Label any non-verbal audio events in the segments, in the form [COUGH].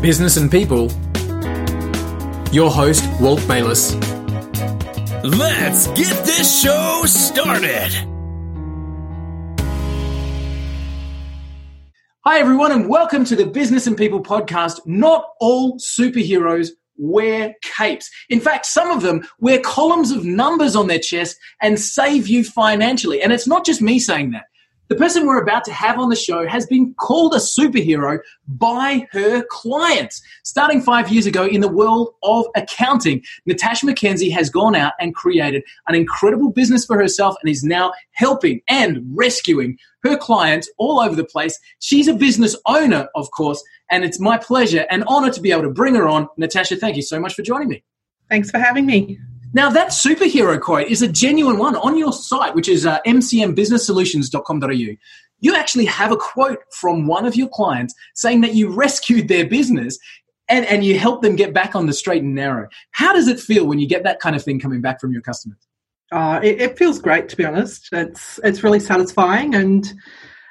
business and people. Your host, Walt Bayliss. Let's get this show started. Hi, everyone, and welcome to the Business and People podcast. Not all superheroes wear capes. In fact, some of them wear columns of numbers on their chest and save you financially. And it's not just me saying that. The person we're about to have on the show has been called a superhero by her clients. Starting five years ago in the world of accounting, Natasha Mackenzie has gone out and created an incredible business for herself and is now helping and rescuing her clients all over the place. She's a business owner, of course, and it's my pleasure and honor to be able to bring her on. Natasha, thank you so much for joining me. Thanks for having me. Now, that superhero quote is a genuine one on your site, which is uh, mcmbusinesssolutions.com.au. You actually have a quote from one of your clients saying that you rescued their business and, and you helped them get back on the straight and narrow. How does it feel when you get that kind of thing coming back from your customers? Uh, it, it feels great, to be honest. It's, it's really satisfying. And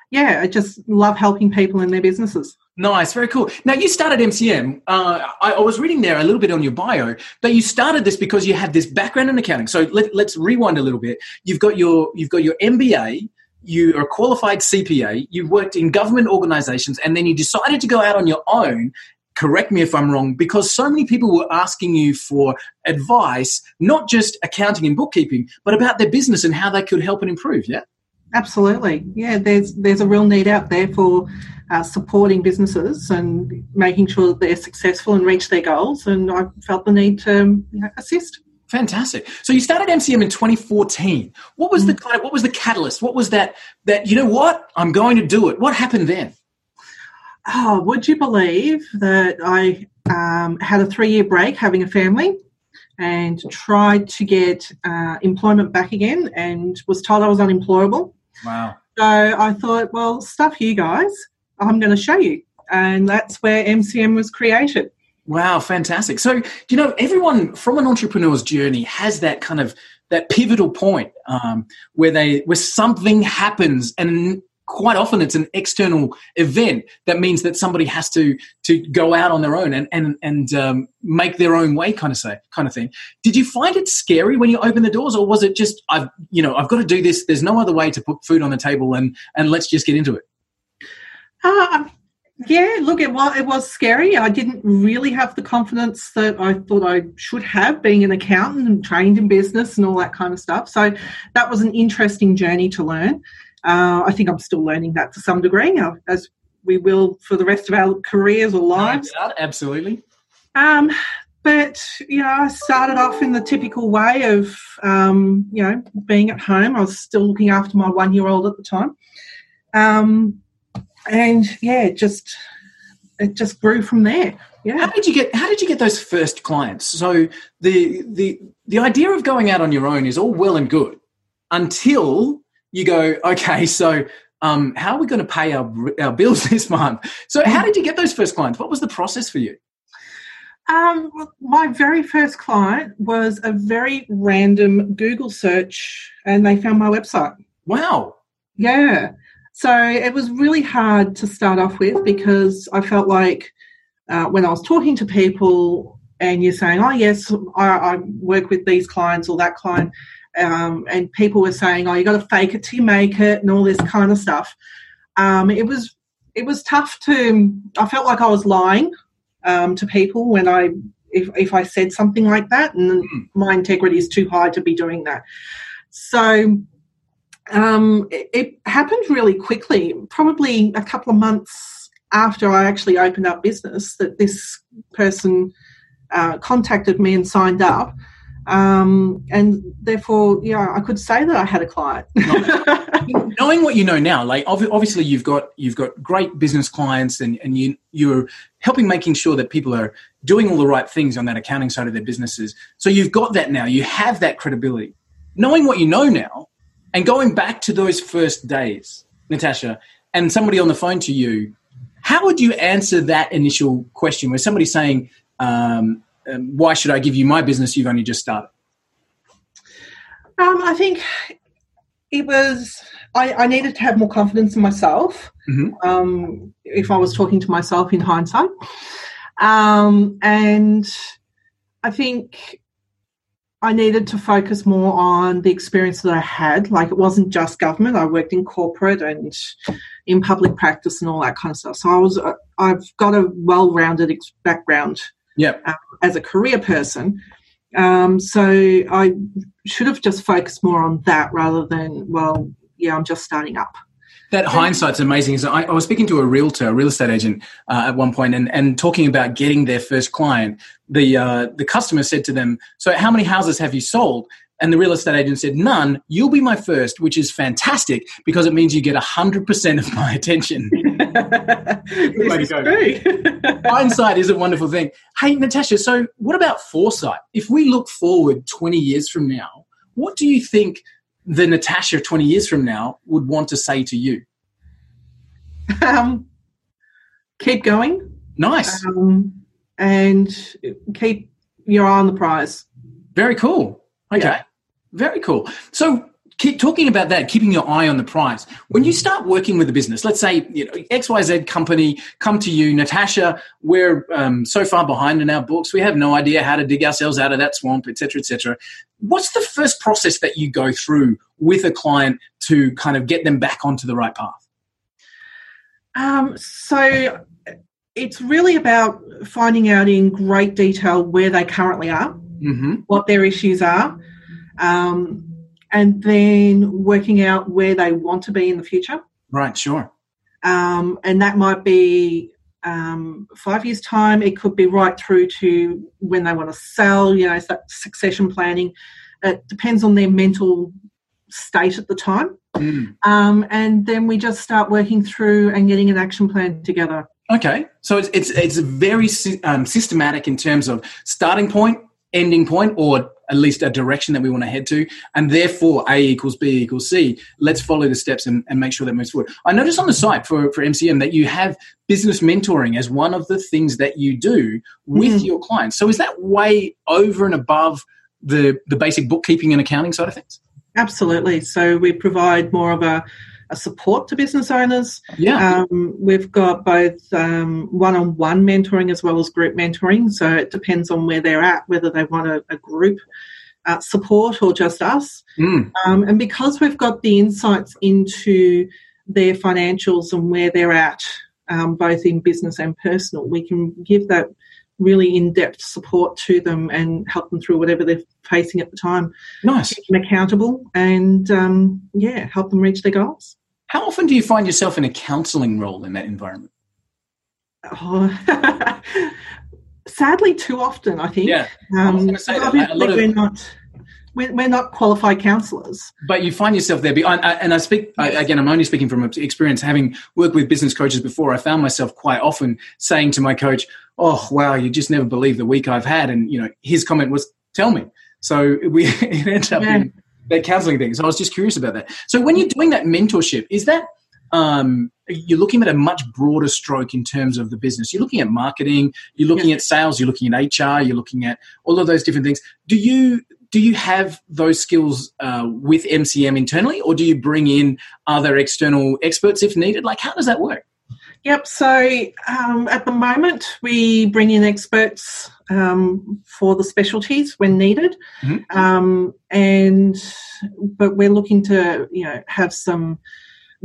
yeah, I just love helping people in their businesses. Nice, very cool. Now you started MCM. Uh, I, I, was reading there a little bit on your bio that you started this because you had this background in accounting. So let, us rewind a little bit. You've got your you've got your MBA. You are a qualified CPA. You worked in government organisations, and then you decided to go out on your own. Correct me if I'm wrong, because so many people were asking you for advice, not just accounting and bookkeeping, but about their business and how they could help and improve. Yeah. Absolutely, yeah. There's there's a real need out there for uh, supporting businesses and making sure that they're successful and reach their goals. And I felt the need to you know, assist. Fantastic. So you started MCM in 2014. What was mm. the kind of, what was the catalyst? What was that that you know what I'm going to do it? What happened then? Oh, would you believe that I um, had a three year break having a family? and tried to get uh, employment back again and was told I was unemployable. Wow. So I thought, well, stuff you guys, I'm going to show you. And that's where MCM was created. Wow, fantastic. So, you know, everyone from an entrepreneur's journey has that kind of that pivotal point um, where they where something happens and quite often it's an external event that means that somebody has to to go out on their own and and and um, make their own way kind of say kind of thing did you find it scary when you opened the doors or was it just i've you know i've got to do this there's no other way to put food on the table and and let's just get into it uh, yeah look it was it was scary i didn't really have the confidence that i thought i should have being an accountant and trained in business and all that kind of stuff so that was an interesting journey to learn uh, I think I'm still learning that to some degree, as we will for the rest of our careers or lives. No absolutely. Um, but you know, I started off in the typical way of um, you know being at home. I was still looking after my one-year-old at the time, um, and yeah, it just it just grew from there. Yeah. How did you get How did you get those first clients? So the the the idea of going out on your own is all well and good until you go, okay, so um, how are we going to pay our, our bills [LAUGHS] this month? So, how did you get those first clients? What was the process for you? Um, my very first client was a very random Google search, and they found my website. Wow. Yeah. So it was really hard to start off with because I felt like uh, when I was talking to people and you're saying, oh, yes, I, I work with these clients or that client, um, and people were saying, "Oh, you got to fake it till you make it," and all this kind of stuff. Um, it was it was tough to. I felt like I was lying um, to people when I if if I said something like that, and mm. my integrity is too high to be doing that. So um, it, it happened really quickly, probably a couple of months after I actually opened up business, that this person uh, contacted me and signed up. Um, and therefore, yeah, I could say that I had a client. [LAUGHS] Knowing what you know now, like obviously you've got you've got great business clients, and and you you're helping making sure that people are doing all the right things on that accounting side of their businesses. So you've got that now. You have that credibility. Knowing what you know now, and going back to those first days, Natasha, and somebody on the phone to you, how would you answer that initial question where somebody's saying? Um, um, why should I give you my business? You've only just started. Um, I think it was. I, I, needed to have more confidence in myself. Mm-hmm. Um, if I was talking to myself in hindsight, Um, and I think I needed to focus more on the experience that I had. Like it wasn't just government. I worked in corporate and in public practice and all that kind of stuff. So I was, uh, I've got a well-rounded ex- background Yep. uh, as a career person. Um, so I should have just focused more on that rather than, well, yeah, I'm just starting up. That hindsight's amazing. So I, I was speaking to a realtor, a real estate agent, uh, at one point, and, and talking about getting their first client. The uh, the customer said to them, "So how many houses have you sold?" And the real estate agent said, "None. You'll be my first, which is fantastic because it means you get hundred percent of my attention." [LAUGHS] This is. [LAUGHS] Hindsight is a wonderful thing. Hey, Natasha. So what about foresight? If we look forward twenty years from now, what do you think the Natasha twenty years from now would want to say to you? um, keep going Nice. um, and keep your eye on the prize. Very cool. Okay. Yeah. Very cool. So, keep talking about that, keeping your eye on the prize. When you start working with a business, let's say you know, XYZ company come to you, Natasha, we're um, so far behind in our books, we have no idea how to dig ourselves out of that swamp, et cetera, et cetera. What's the first process that you go through with a client to kind of get them back onto the right path? Um, so it's really about finding out in great detail where they currently are, Mm-hmm. what their issues are, um, and then working out where they want to be in the future. Right, sure. Um, and that might be um, five years' time. It could be right through to when they want to sell. You know, that succession planning. It depends on their mental state at the time. Mm. Um, and then we just start working through and getting an action plan together. Okay, so it's it's it's very um, systematic in terms of starting point, ending point, or at least a direction that we want to head to, and therefore A equals B equals C. Let's follow the steps and, and make sure that moves forward. I noticed on the site for for MCM that you have business mentoring as one of the things that you do with Mhm. your clients. So is that way over and above the the basic bookkeeping and accounting side of things? Absolutely. So we provide more of a, a support to business owners. Yeah. Um, we've got both um, one-on-one mentoring as well as group mentoring. So it depends on where they're at, whether they want a, a group uh, support or just us. Mm. Um, and because we've got the insights into their financials and where they're at, um, both in business and personal, we can give that really in-depth support to them and help them through whatever they're facing at the time Nice. keep them accountable and um, yeah, help them reach their goals. How often do you find yourself in a counselling role in that environment? Oh, [LAUGHS] sadly, too often, I think. Yeah. Um, gonna say that, obviously a lot of- we're not we're, we're not qualified counsellors. but you find yourself there. be- I- I- And I speak I, again. I'm only speaking from experience, having worked with business coaches before. I found myself quite often saying to my coach, "Oh, wow, you just never believe the week I've had." And you know, his comment was, "Tell me." So we [LAUGHS] it ended up Yeah. in that counselling thing. So I was just curious about that. So when you're doing that mentorship, is that um, you're looking at a much broader stroke in terms of the business. You're looking at marketing, you're looking at sales, you're looking at HR, you're looking at all of those different things. Do you do you have those skills uh, with MCM internally, or do you bring in other external experts if needed? Like, how does that work? Yep. So um, at the moment, we bring in experts um, for the specialties when needed, Mhm. um, and but we're looking to you know have some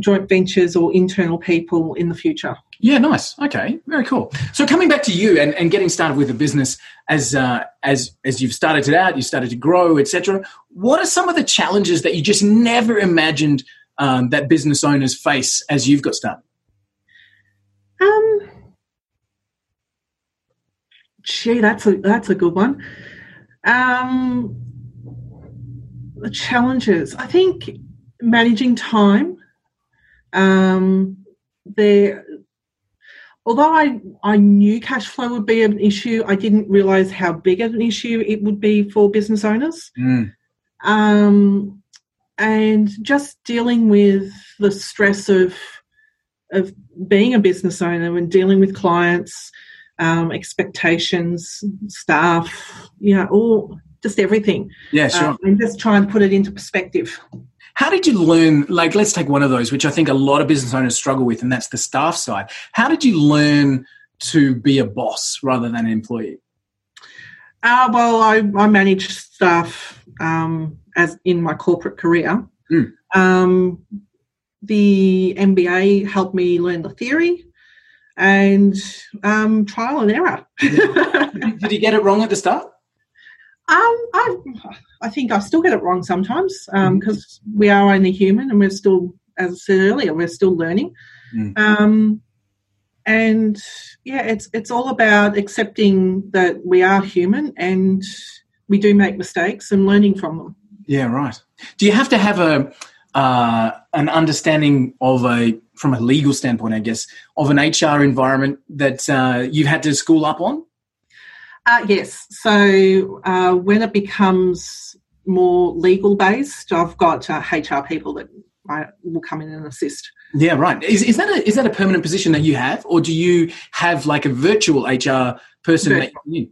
joint ventures or internal people in the future. Yeah, nice. Okay, very cool. So coming back to you and, and getting started with the business as uh, as as you've started it out, you started to grow, etc. What are some of the challenges that you just never imagined um, that business owners face as you've got started? Um, gee, that's a that's a good one. Um, the challenges, I think, managing time. Um, there, although I I knew cash flow would be an issue, I didn't realize how big an issue it would be for business owners. Um, and just dealing with the stress of of being a business owner and dealing with clients, um, expectations, staff, you know, all just everything, Yeah, sure. um, and just try and put it into perspective. How did you learn? Like, let's take one of those, which I think a lot of business owners struggle with, and that's the staff side. How did you learn to be a boss rather than an employee? Uh, well, I, I manage staff um, as in my corporate career. Mm. Um, the MBA helped me learn the theory and um, trial and error. [LAUGHS] did, you get it wrong at the start? Um, I, I think I still get it wrong sometimes because um, we are only human and we're still, as I said earlier, we're still learning. Mm. Um, and yeah, it's it's all about accepting that we are human and we do make mistakes and learning from them. Yeah, right. Do you have to have a uh, an understanding of a from a legal standpoint, I guess, of an HR environment that uh, you've had to school up on? Uh, yes. So uh, when it becomes more legal based, I've got HR uh, people that I will come in and assist. Yeah, right. Is, is that a is that a permanent position that you have, or do you have like a virtual HR person? Virtual.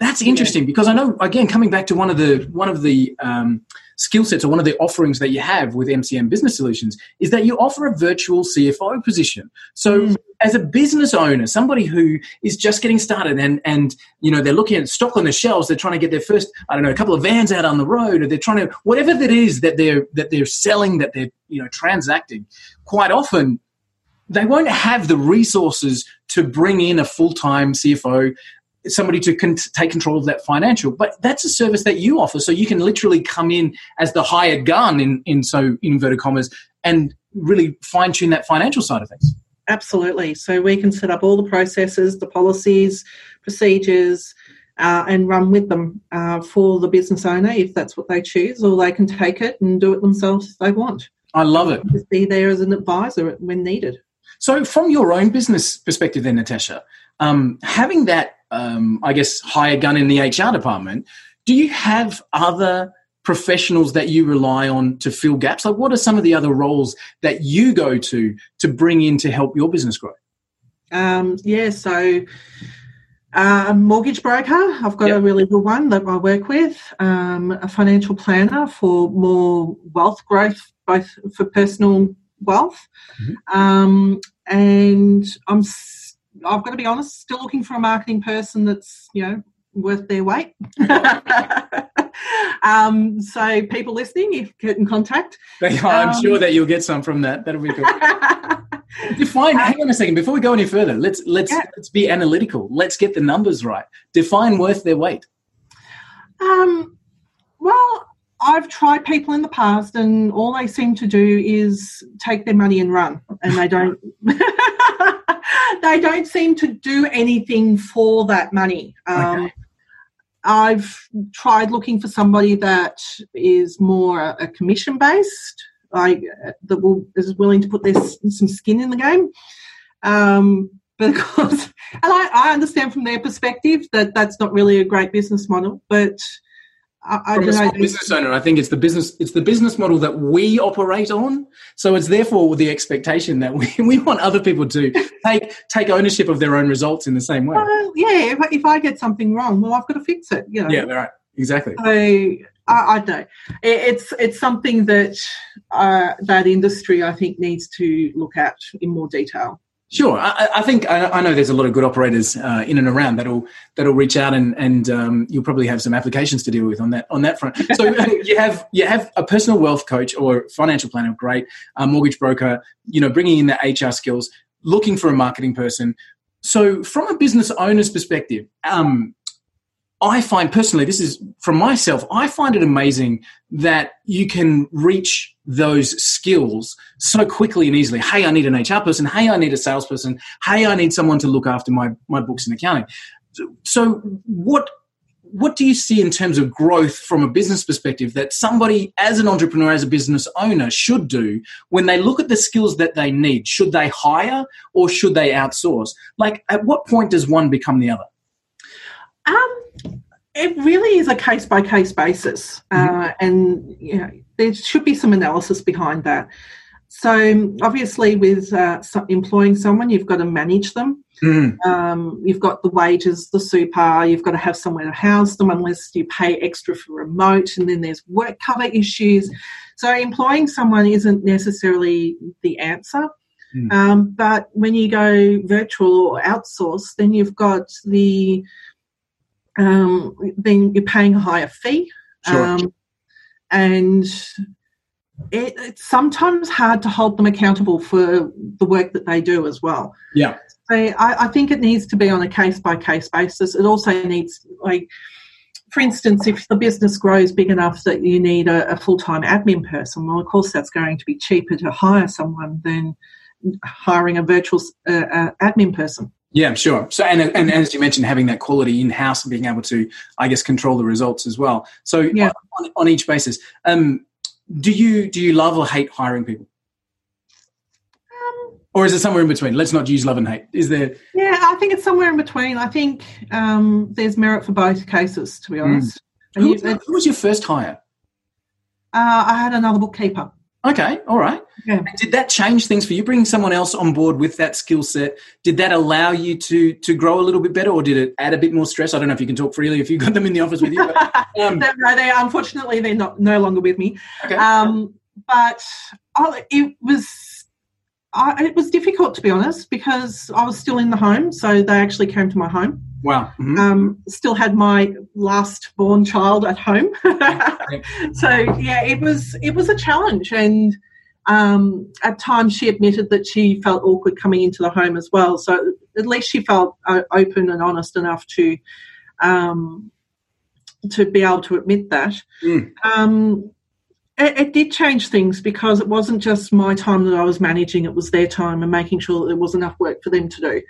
That that's interesting yeah. because I know again coming back to one of the one of the um, skill sets or one of the offerings that you have with MCM Business Solutions is that you offer a virtual CFO position. So mm. as a business owner, somebody who is just getting started and and you know they're looking at stock on the shelves, they're trying to get their first I don't know a couple of vans out on the road, or they're trying to whatever that is that they're that they're selling that they're you know transacting. Quite often they won't have the resources to bring in a full-time CFO somebody to con- take control of that financial. But that's a service that you offer, so you can literally come in as the hired gun in in so inverted commas and really fine tune that financial side of things. Absolutely. So we can set up all the processes, the policies, procedures. Uh, and run with them uh, for the business owner if that's what they choose, or they can take it and do it themselves if they want. I love it. Just be there as an advisor when needed. So, from your own business perspective, then, Natasha, um, having that um, I guess, hire gun in the HR department. Do you have other professionals that you rely on to fill gaps? Like, what are some of the other roles that you go to to bring in to help your business grow? Um, yeah, so uh, a mortgage broker, I've got yep. a really good one that I work with, um, a financial planner for more wealth growth, both for personal wealth. Mm-hmm. Um, and I'm I've got to be honest, still looking for a marketing person that's, you know, worth their weight. [LAUGHS] um, so people listening, if get in contact. I'm um, sure that you'll get some from that. That'll be good. [LAUGHS] Define. hang on a second. Before we go any further, let's let's yeah. let's be analytical. Let's get the numbers right. Define worth their weight. Um. Well, I've tried people in the past, and all they seem to do is take their money and run, and they don't. [LAUGHS] [LAUGHS] they don't seem to do anything for that money. Um, okay. I've tried looking for somebody that is more a, commission based, like that will is willing to put their some skin in the game. Um, [LAUGHS] because, and I, I understand from their perspective that that's not really a great business model, but I, From a small business owner, I think it's the business it's the business model that we operate on. So it's therefore the expectation that we, [LAUGHS] we want other people to take take ownership of their own results in the same way. Well, yeah, if, if I get something wrong, well, I've got to fix it. You know. Yeah, right. Exactly. So I, I don't know. It's it's something that uh, that industry I think needs to look at in more detail. Sure, I, I think I, I, know there's a lot of good operators uh, in and around that'll that'll reach out and and um, you'll probably have some applications to deal with on that on that front. So [LAUGHS] you have you have a personal wealth coach or financial planner, great, a mortgage broker, you know, bringing in the HR skills, looking for a marketing person. So from a business owner's perspective, um, I find personally, this is from myself, I find it amazing that you can reach those skills so quickly and easily. Hey, I need an HR person. Hey, I need a salesperson. Hey, I need someone to look after my, my books and accounting. So, what what do you see in terms of growth from a business perspective that somebody as an entrepreneur as a business owner should do when they look at the skills that they need should they hire or should they outsource like at what point does one become the other um, it really is a case by case basis, mm-hmm. uh, and you know, there should be some analysis behind that. So obviously, with uh, employing someone, you've got to manage them. Mm. Um, you've got the wages, the super. You've got to have somewhere to house them, unless you pay extra for remote. And then there's work cover issues. So employing someone isn't necessarily the answer. Mm. Um, but when you go virtual or outsource, then you've got the um, then you're paying a higher fee, Sure. um, and it, it's sometimes hard to hold them accountable for the work that they do as well. Yeah. So I, I think it needs to be on a case by case basis. It also needs like for instance, if the business grows big enough that you need a, a full time admin person, well, of course, that's going to be cheaper to hire someone than hiring a virtual uh, uh, admin person. Yeah, sure. So, and, and as you mentioned, having that quality in house and being able to, I guess, control the results as well. So, Yeah. on, on each basis, um, do you do you love or hate hiring people, Um, or is it somewhere in between? Let's not use love and hate. Is there? yeah, I think it's somewhere in between. I think um, there's merit for both cases, to be honest. And Who, was- who was your first hire? uh, I had another bookkeeper. Okay, all right. Yeah. Did that change things for you? Bringing someone else on board with that skill set, did that allow you to to grow a little bit better, or did it add a bit more stress? I don't know if you can talk freely if you got them in the office with you. But, [LAUGHS] um, no, they unfortunately they're not no longer with me. okay. Um, but I, it was I, it was difficult to be honest because I was still in the home, so they actually came to my home. wow. Mhm. Um, still had my last born child at home, [LAUGHS] so yeah, it was it was a challenge, and um, at times she admitted that she felt awkward coming into the home as well. So at least she felt uh, open and honest enough to um, to be able to admit that. Mm. It, it did change things because it wasn't just my time that I was managing; it was their time and making sure that there was enough work for them to do.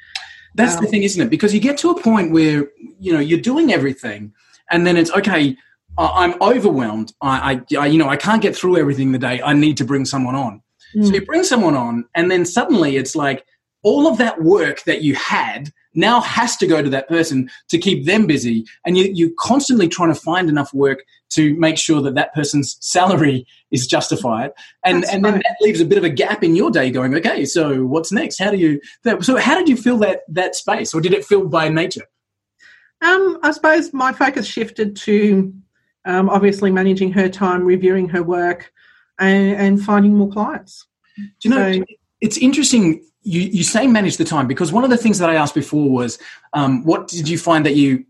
That's the Um, thing, isn't it? Because you get to a point where you know you're doing everything, and then it's okay. I'm overwhelmed. I, I, I, you know, I can't get through everything the day. I need to bring someone on. So Mm. you bring someone on, and then suddenly it's like all of that work that you had now has to go to that person to keep them busy, and you, you're constantly trying to find enough work to make sure that that person's [LAUGHS] salary is justified, and That's and then that leaves a bit of a gap in your day. Going, okay, so what's next? How do you? that- So how did you fill that that space, or did it fill by nature? Um, I suppose my focus shifted to um, obviously managing her time, reviewing her work, and, and finding more clients. Do you know, So- it's interesting. You, you say manage the time because one of the things that I asked before was, um, what did you find that you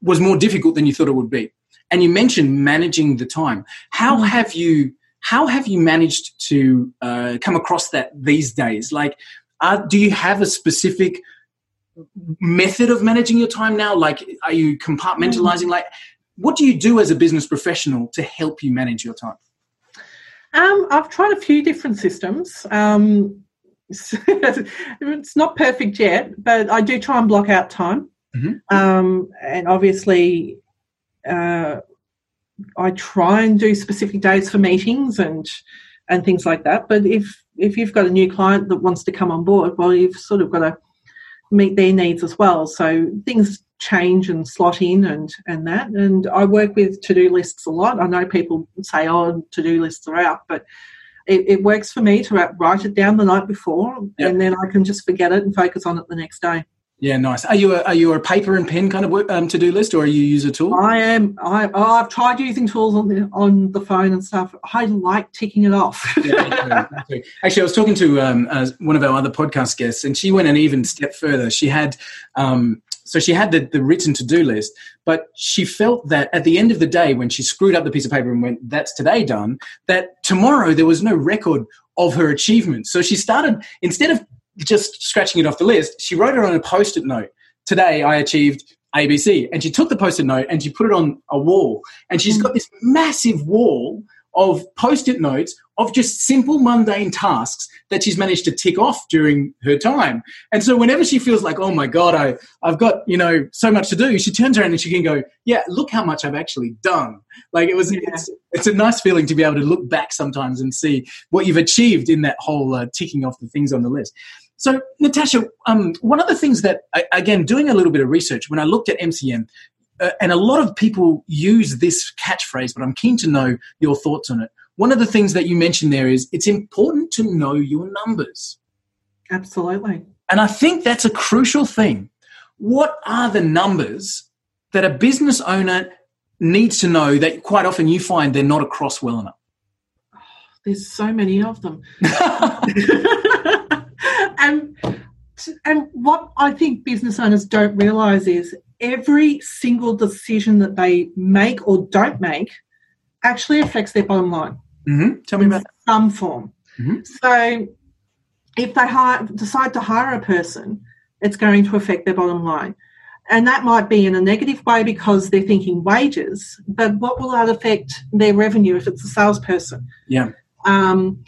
was more difficult than you thought it would be? And you mentioned managing the time. How Mm. have you how have you managed to uh, come across that these days? Like, uh, do you have a specific method of managing your time now? Like, are you compartmentalizing? Like, what do you do as a business professional to help you manage your time? Um, I've tried a few different systems. Um, [LAUGHS] it's not perfect yet, but I do try and block out time. Mhm. Um, and obviously, uh, I try and do specific days for meetings and and things like that. But if if you've got a new client that wants to come on board, well, you've sort of got to meet their needs as well. So things change and slot in and and that. And I work with to do lists a lot. I know people say, "Oh, to do lists are out," but it, it works for me to write- it down the night before, Yep. and then I can just forget it and focus on it the next day. Yeah, nice. Are you a, are you a paper and pen kind of um, to do list, or you use a tool? I am. I oh, I've tried using tools on the on the phone and stuff. I like ticking it off. [LAUGHS] Yeah, me too, me too. Actually, I was talking to um, uh, one of our other podcast guests, and she went an even step further. She had, um, so she had the, the written to do list, but she felt that at the end of the day, when she screwed up the piece of paper and went, "That's today done," that tomorrow there was no record of her achievements. So she started instead of just scratching it off the list, she wrote it on a post-it note. Today, I achieved ABC, and she took the post-it note and she put it on a wall, and she's hmm. got this massive wall of post-it notes of just simple mundane tasks that she's managed to tick off during her time. And so whenever she feels like, oh my God, I, I've got, you know, so much to do, she turns around and she can go, yeah, look how much I've actually done. Like it was, Yeah. it's, it's a nice feeling to be able to look back sometimes and see what you've achieved in that whole uh, ticking off the things on the list. So, Natasha, um, one of the things that, I- again, doing a little bit of research, when I looked at MCM, uh, and a lot of people use this catchphrase, but I'm keen to know your thoughts on it. One of the things that you mentioned there is it's important to know your numbers. Absolutely. And I think that's a crucial thing. What are the numbers that a business owner needs to know that quite often you find they're not across well enough? [SIGHS] There's so many of them. [LAUGHS] [LAUGHS] and and what I think business owners don't realise is every single decision that they make or don't make actually affects their bottom line. Mm-hmm. Tell me in about some form. Mhm. So, if they hire, decide to hire a person, it's going to affect their bottom line. And that might be in a negative way because they're thinking wages, but what will that affect their revenue if it's a salesperson? Yeah. Um,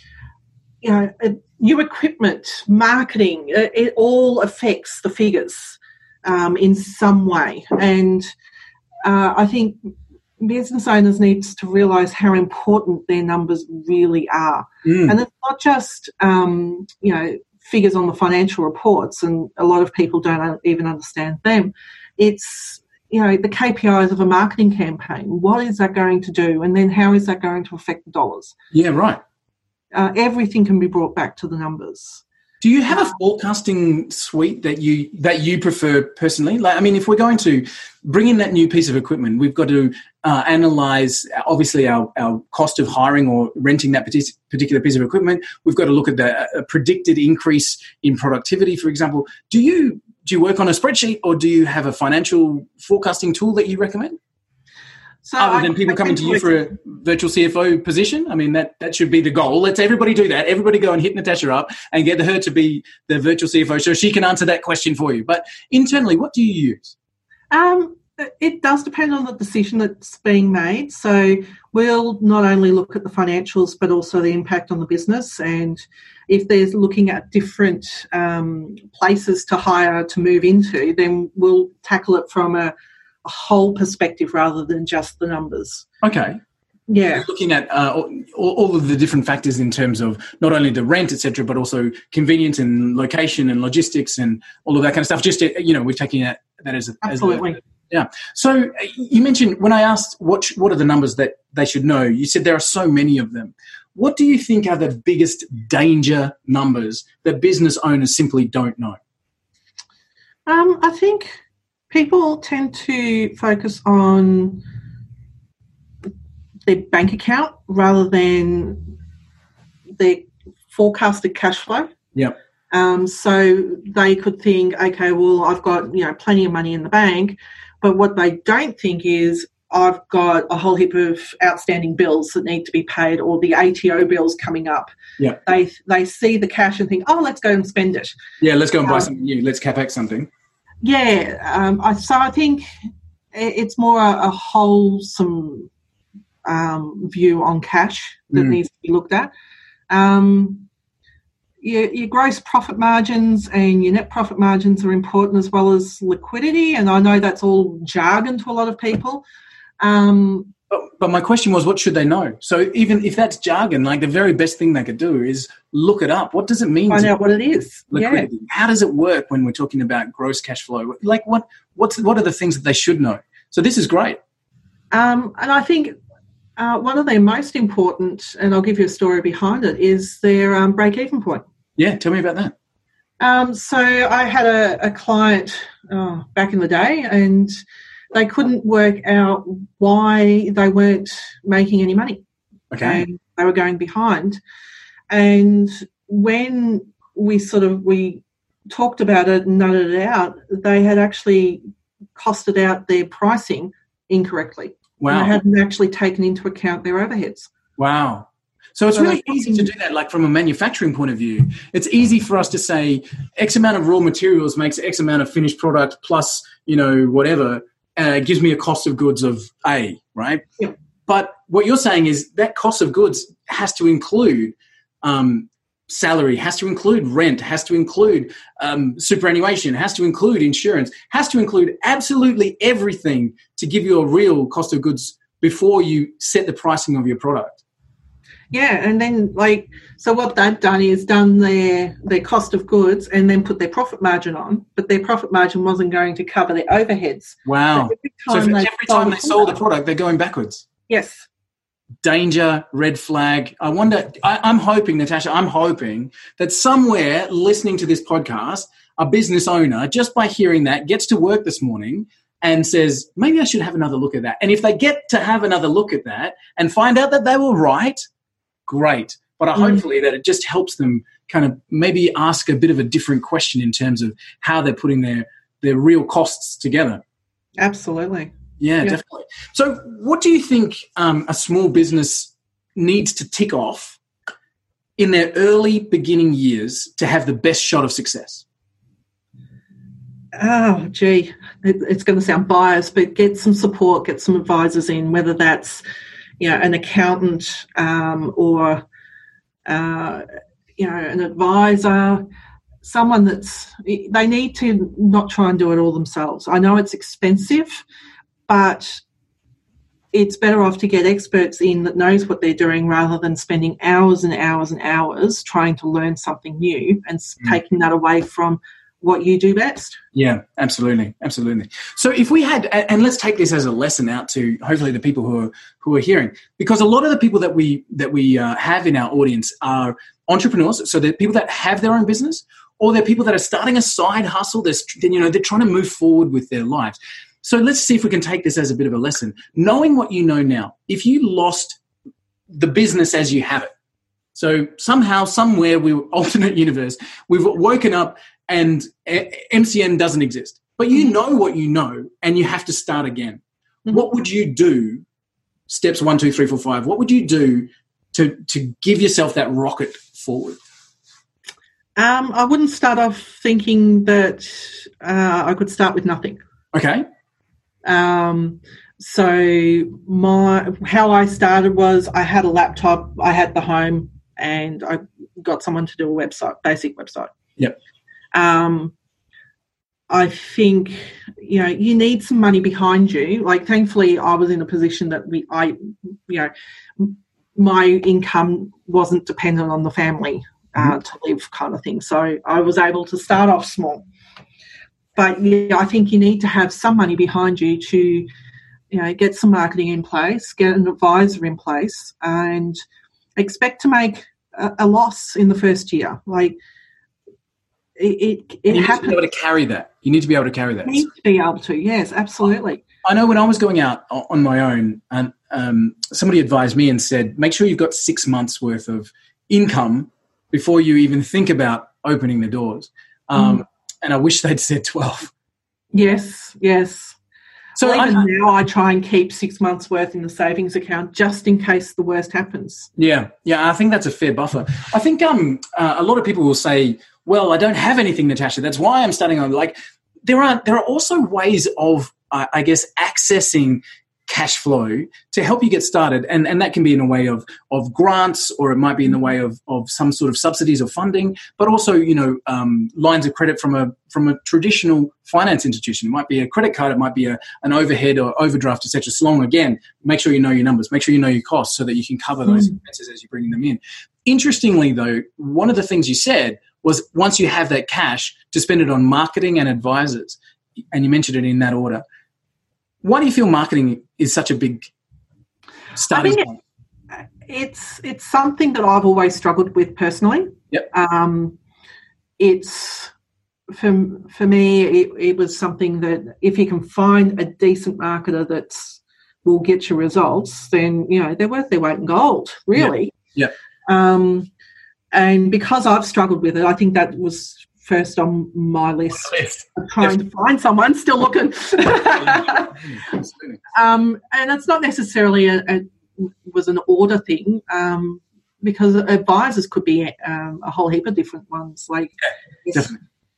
you know, new equipment, marketing, it, it all affects the figures um, in some way. And uh, I think business owners needs to realise how important their numbers really are. Mm. And it's not just, um, you know, figures on the financial reports, and a lot of people don't even understand them. It's, you know, the KPIs of a marketing campaign. What is that going to do? And then how is that going to affect the dollars? Yeah, right. Uh, everything can be brought back to the numbers. Do you have a forecasting suite that you that you prefer personally? Like, I mean, if we're going to bring in that new piece of equipment, we've got to uh, analyze obviously our, our cost of hiring or renting that particular piece of equipment. We've got to look at the uh, predicted increase in productivity, for example. Do you do you work on a spreadsheet or do you have a financial forecasting tool that you recommend? So Other I- than people I coming to you for a virtual CFO position, I mean that that should be the goal. Let's everybody do that. Everybody go and hit Natasha up and get her to be the virtual CFO so she can answer that question for you. But internally, what do you use? Um, it does depend on the decision that's being made. So we'll not only look at the financials, but also the impact on the business. And if there's looking at different um, places to hire to move into, then we'll tackle it from a, a whole perspective rather than just the numbers. Okay, Yeah. looking at uh, all, all of the different factors in terms of not only the rent, etc., but also convenience and location and logistics and all of that kind of stuff. Just you know, we're taking that that as a, as a Absolutely. Yeah. So uh, you mentioned when I asked what what are the numbers that they should know, you said there are so many of them. What do you think are the biggest danger numbers that business owners simply don't know? Um, I think people tend to focus on their bank account rather than their forecasted cash flow. Yep. Um, so they could think, okay, well, I've got you know plenty of money in the bank, but what they don't think is I've got a whole heap of outstanding bills that need to be paid, or the ATO bills coming up. Yeah. They they see the cash and think, oh, let's go and spend it. Yeah, let's go and buy Um, something new. Let's capex something. Yeah, um, I, so I think it's more a, a wholesome um, view on cash that Mm. needs to be looked at. Um, your, your gross profit margins and your net profit margins are important as well as liquidity, and I know that's all jargon to a lot of people. Um, But, my question was, what should they know? So even if that's jargon, like the very best thing they could do is look it up. What does it mean? find out what it is. Yeah. How does it work when we're talking about gross cash flow? Like what what's what are the things that they should know? So this is great. Um, and I think uh, one of their most important, and I'll give you a story behind it, is their um, break even point. Yeah, tell me about that. Um, so I had a, a client oh, back in the day, and they couldn't work out why they weren't making any money. Okay. And they were going behind. And when we sort of we talked about it and nutted it out, they had actually costed out their pricing incorrectly. Wow. they hadn't actually taken into account their overheads. Wow. So it's So really easy to do that, like from a manufacturing point of view. It's easy for us to say X amount of raw materials makes X amount of finished product plus, you know, whatever, uh, gives me a cost of goods of A, right? But what you're saying is that cost of goods has to include um, salary, has to include rent, has to include um, superannuation, has to include insurance, has to include absolutely everything to give you a real cost of goods before you set the pricing of your product. Yeah, and then like so what they've done is done their their cost of goods and then put their profit margin on, but their profit margin wasn't going to cover their overheads. Wow. So every So if time every time they sold a product, they're going backwards. Yes. Danger, red flag. I wonder, I, I'm hoping, Natasha, I'm hoping that somewhere listening to this podcast, a business owner, just by hearing that, gets to work this morning and says, maybe I should have another look at that. And if they get to have another look at that and find out that they were right, great. but Mm. hopefully that it just helps them kind of maybe ask a bit of a different question in terms of how they're putting their their real costs together. Absolutely. Yeah, Yeah. definitely. So, what do you think um, a small business needs to tick off in their early beginning years to have the best shot of success? Oh, gee, it, it's going to sound biased, but get some support, get some advisors in, whether that's you know an accountant um, or uh, you know an advisor, someone that's they need to not try and do it all themselves. I know it's expensive, but it's better off to get experts in that knows what they're doing rather than spending hours and hours and hours trying to learn something new and Mm. taking that away from what you do best. Yeah, absolutely, absolutely. So if we had, and let's take this as a lesson out to hopefully the people who are who are hearing, because a lot of the people that we that we uh, have in our audience are entrepreneurs. So they're people that have their own business, or they're people that are starting a side hustle. They're you know they're trying to move forward with their lives. So let's see if we can take this as a bit of a lesson. Knowing what you know now, if you lost the business as you have it, so somehow, somewhere, we alternate universe, we've woken up and MCM doesn't exist. But you know what you know, and you have to start again. Mhm. What would you do? Steps one, two, three, four, five. What would you do to to give yourself that rocket forward? Um, I wouldn't start off thinking that uh, I could start with nothing. Okay. Um, so my how I started was I had a laptop, I had the home, and I got someone to do a website, basic website. Yep. Um, I think you know you need some money behind you. Like thankfully, I was in a position that we, I, you know, my income wasn't dependent on the family uh, to live, kind of thing. So I was able to start off small. But yeah, I think you need to have some money behind you to, you know, get some marketing in place, get an advisor in place, and expect to make a, a loss in the first year. Like it, it, need to be able to carry that. You need to be able to carry that. You need to be able to. Yes, absolutely. I know when I was going out on my own, and um, somebody advised me and said, make sure you've got six months worth of income before you even think about opening the doors. Um, And I wish they'd said 12. Yes, yes. So I, even now, I try and keep six months worth in the savings account just in case the worst happens. yeah, yeah, I think that's a fair buffer. I think um, uh, a lot of people will say, well, I don't have anything, Natasha. That's why I'm starting on. Like, there are, there are also ways of, uh, I guess, accessing cash flow to help you get started and, and that can be in a way of, of grants or it might be in the way of, of some sort of subsidies or funding but also you know um, lines of credit from a from a traditional finance institution it might be a credit card it might be a, an overhead or overdraft etc so long again make sure you know your numbers make sure you know your costs so that you can cover those expenses as you're bringing them in interestingly though one of the things you said was once you have that cash to spend it on marketing and advisors and you mentioned it in that order why do you feel marketing is such a big starting it- point? It's it's something that I've always struggled with personally. Yep. Um, it's for for me, it, it was something that if you can find a decent marketer that's will get you results, then you know they're worth their weight in gold. Really. Yep. Um, and because I've struggled with it, I think that was first on my list. [LAUGHS] of Trying to find someone still looking. [LAUGHS] Um, and it's not necessarily a, a was an order thing um, because advisors could be um, a whole heap of different ones. Like it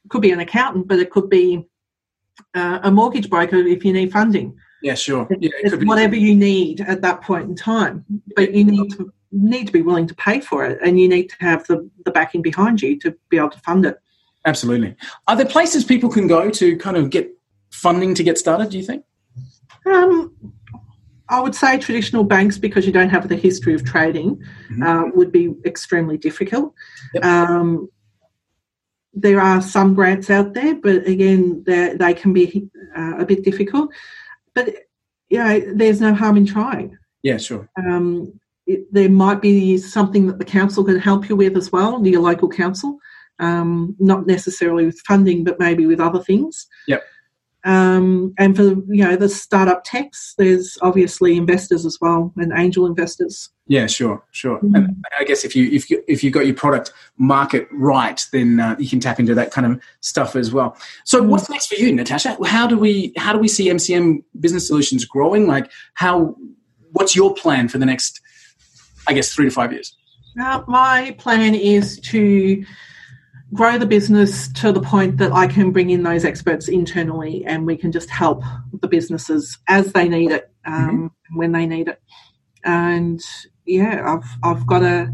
could be an accountant, but it could be uh, a mortgage broker if you need funding. Yeah, sure. Yeah, it it's could be. whatever you need at that point in time, but you need to need to be willing to pay for it, and you need to have the, the backing behind you to be able to fund it. Absolutely. Are there places people can go to kind of get funding to get started, do you think? Um, I would say traditional banks, because you don't have the history of trading, Mhm. uh, would be extremely difficult. Yep. Um, there are some grants out there, but again, they they can be uh, a bit difficult. But you know, there's no harm in trying. Yeah, sure. Um, it, there might be something that the council can help you with as well, your local council. Um, not necessarily with funding, but maybe with other things. Yep. Um, and for you know the startup techs, there's obviously investors as well and angel investors. Yeah, sure, sure. Mm-hmm. And I guess if you if you if you've got your product market right, then uh, you can tap into that kind of stuff as well. So, mm-hmm. what's next for you, Natasha? How do we how do we see MCM Business Solutions growing? Like, how? What's your plan for the next, I guess, three to five years? Uh, my plan is to grow the business to the point that I can bring in those experts internally and we can just help the businesses as they need it, um, mm-hmm. when they need it. And yeah, I've I've got a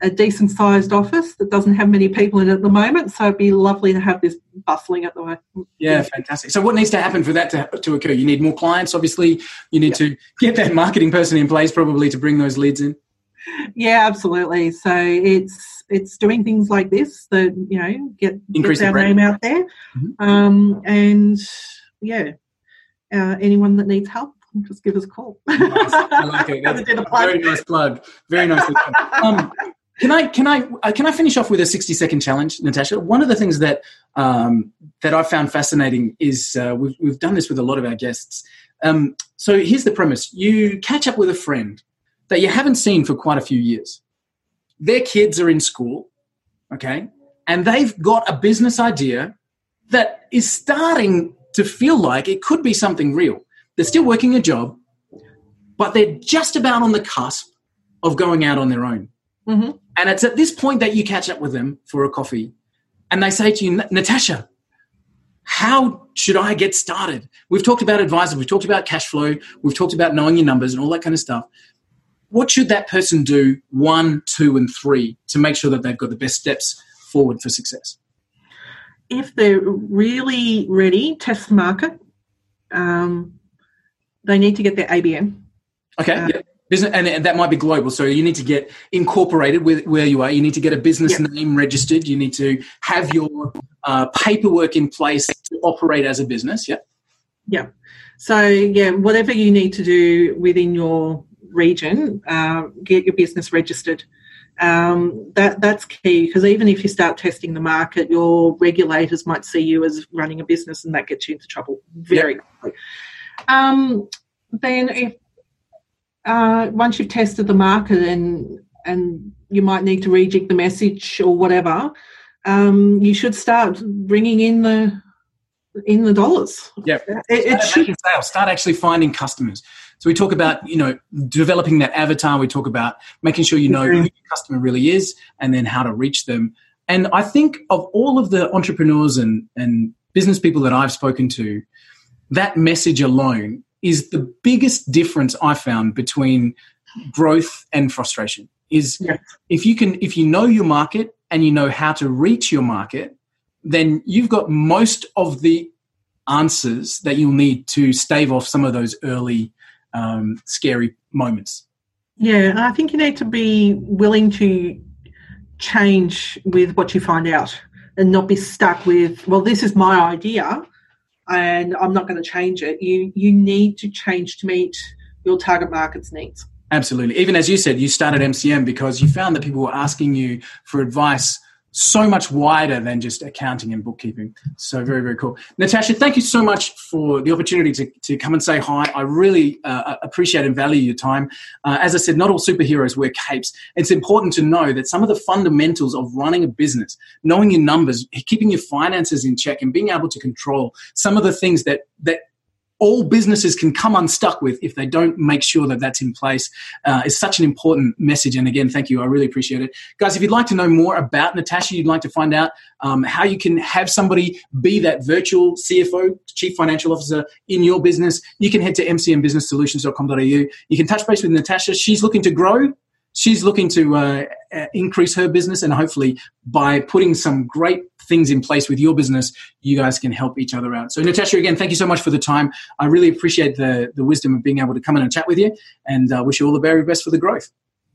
a decent sized office that doesn't have many people in it at the moment, so it'd be lovely to have this bustling at the moment. Yeah, fantastic. So, what needs to happen for that to, to occur? You need more clients, obviously. You need to get that marketing person in place, probably, to bring those leads in. Yeah, absolutely. So it's it's doing things like this that you know get, Increase our name out there, mm-hmm. um, and yeah, uh, anyone that needs help, just give us a call. Nice. I like it. [LAUGHS] That's a very nice plug. Very nice. um, can I can I uh, can I finish off with a sixty second challenge, Natasha? One of the things that um, that I found fascinating is uh, we've we've done this with a lot of our guests. Um, so here's the premise: you catch up with a friend that you haven't seen for quite a few years. Their kids are in school, okay, and they've got a business idea that is starting to feel like it could be something real. They're still working a job, but they're just about on the cusp of going out on their own. Mm-hmm. And it's at this point that you catch up with them for a coffee and they say to you, Natasha, how should I get started? We've talked about advisors, we've talked about cash flow, we've talked about knowing your numbers and all that kind of stuff. What should that person do one, two, and three to make sure that they've got the best steps forward for success? If they're really ready, test the market. Um, they need to get their ABN. Okay. Uh, yeah. Business, and, and, that might be global. So you need to get incorporated with where you are. You need to get a business name registered. You need to have your uh, paperwork in place to operate as a business. Yeah. Yeah. So yeah, whatever you need to do within your region, uh, get your business registered. Um, that that's key because even if you start testing the market, your regulators might see you as running a business, and that gets you into trouble very yep. quickly. Um, then if uh, once you've tested the market and and you might need to rejig the message or whatever, um, you should start bringing in the in the dollars. Yeah, it, it should sales. Start actually finding customers. So we talk about you know developing that avatar. We talk about making sure you know mm-hmm. who your customer really is, and then how to reach them. And I think of all of the entrepreneurs and and business people that I've spoken to, that message alone is the biggest difference I found between growth and frustration. Is yeah. if you can if you know your market and you know how to reach your market, then you've got most of the answers that you'll need to stave off some of those early um, scary moments. Yeah, I think you need to be willing to change with what you find out and not be stuck with, well, this is my idea and I'm not going to change it. You you need to change to meet your target market's needs. Absolutely. Even as you said, you started MCM because you found that people were asking you for advice so much wider than just accounting and bookkeeping. So very, very cool. Natasha, thank you so much for the opportunity to, to come and say hi. I really uh, appreciate and value your time. Uh, as I said, not all superheroes wear capes. It's important to know that some of the fundamentals of running a business, knowing your numbers, keeping your finances in check and being able to control some of the things that, that all businesses can come unstuck with if they don't make sure that that's in place uh, is such an important message. And again, thank you. I really appreciate it. Guys, if you'd like to know more about Natasha, you'd like to find out um, how you can have somebody be that virtual CFO, Chief Financial Officer in your business, you can head to mcmbusinesssolutions.com.au. You can touch base with Natasha. She's looking to grow she's looking to uh, uh, increase her business and hopefully by putting some great things in place with your business you guys can help each other out so natasha again thank you so much for the time i really appreciate the, the wisdom of being able to come in and chat with you and uh, wish you all the very best for the growth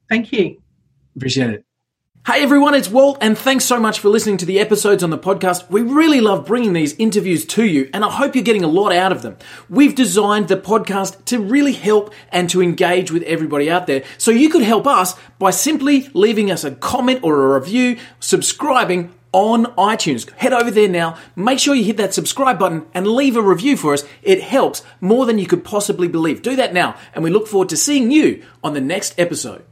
thank you appreciate it Hey everyone, it's Walt, and thanks so much for listening to the episodes on the podcast. We really love bringing these interviews to you, and I hope you're getting a lot out of them. We've designed the podcast to really help and to engage with everybody out there. So you could help us by simply leaving us a comment or a review, subscribing, on iTunes. Head over there now, make sure you hit that subscribe button and leave a review for us. It helps more than you could possibly believe. Do that now, and we look forward to seeing you on the next episode.